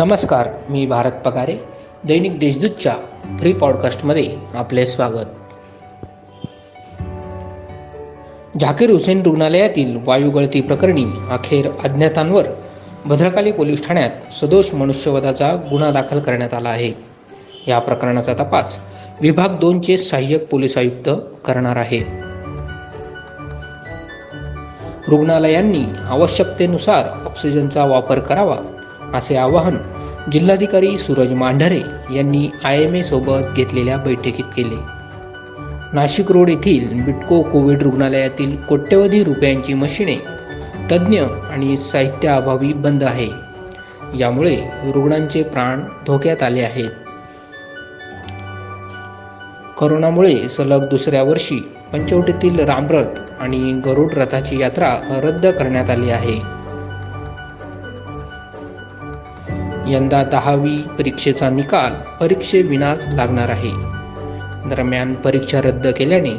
नमस्कार मी भारत पगारे दैनिक देशदूतच्या फ्री पॉडकास्टमध्ये आपले स्वागत. झाकीर हुसेन रुग्णालयातील वायुगळती प्रकरणी अखेर अज्ञातांवर भद्रकाली पोलीस ठाण्यात सदोष मनुष्यवधाचा गुन्हा दाखल करण्यात आला आहे. या प्रकरणाचा तपास विभाग दोनचे सहाय्यक पोलीस आयुक्त करणार आहेत रुग्णालयांनी आवश्यकतेनुसार ऑक्सिजनचा वापर करावा असे आवाहन जिल्हाधिकारी सूरज मांढरे यांनी आय एम सोबत घेतलेल्या बैठकीत केले. नाशिक रोड येथील बिटको कोविड रुग्णालयातील कोट्यवधी रुपयांची मशिने तज्ज्ञ आणि साहित्याअभावी बंद आहे. यामुळे रुग्णांचे प्राण धोक्यात आले आहेत. करोनामुळे सलग दुसऱ्या वर्षी पंचवटीतील रामरथ आणि गरुड रथाची यात्रा रद्द करण्यात आली आहे. यंदा दहावी परीक्षेचा निकाल परीक्षेविनाच लागणार आहे. दरम्यान परीक्षा रद्द केल्याने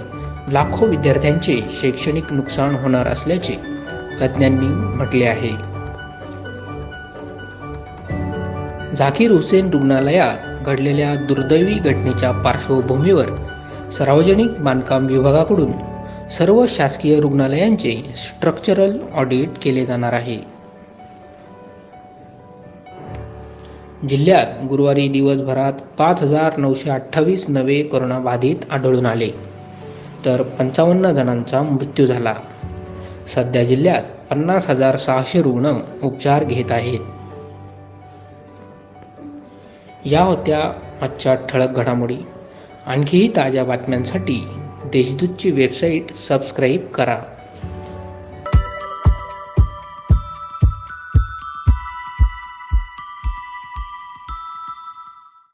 लाखो विद्यार्थ्यांचे शैक्षणिक नुकसान होणार असल्याचे तज्ज्ञांनी म्हटले आहे. झाकीर हुसेन रुग्णालयात घडलेल्या दुर्दैवी घटनेच्या पार्श्वभूमीवर सार्वजनिक बांधकाम विभागाकडून सर्व शासकीय रुग्णालयांचे स्ट्रक्चरल ऑडिट केले जाणार आहे. जिल्ह्यात गुरुवारी दिवसभरात पाच हजार नऊशे अठ्ठावीस नवे कोरोनाबाधित आढळून आले. तर पंचावन्न जणांचा मृत्यू झाला. सध्या जिल्ह्यात पन्नास हजार सहाशे रुग्ण उपचार घेत आहेत. या होत्या आजच्या ठळक घडामोडी. आणखीही ताज्या बातम्यांसाठी देशदूतची वेबसाईट सबस्क्राईब करा.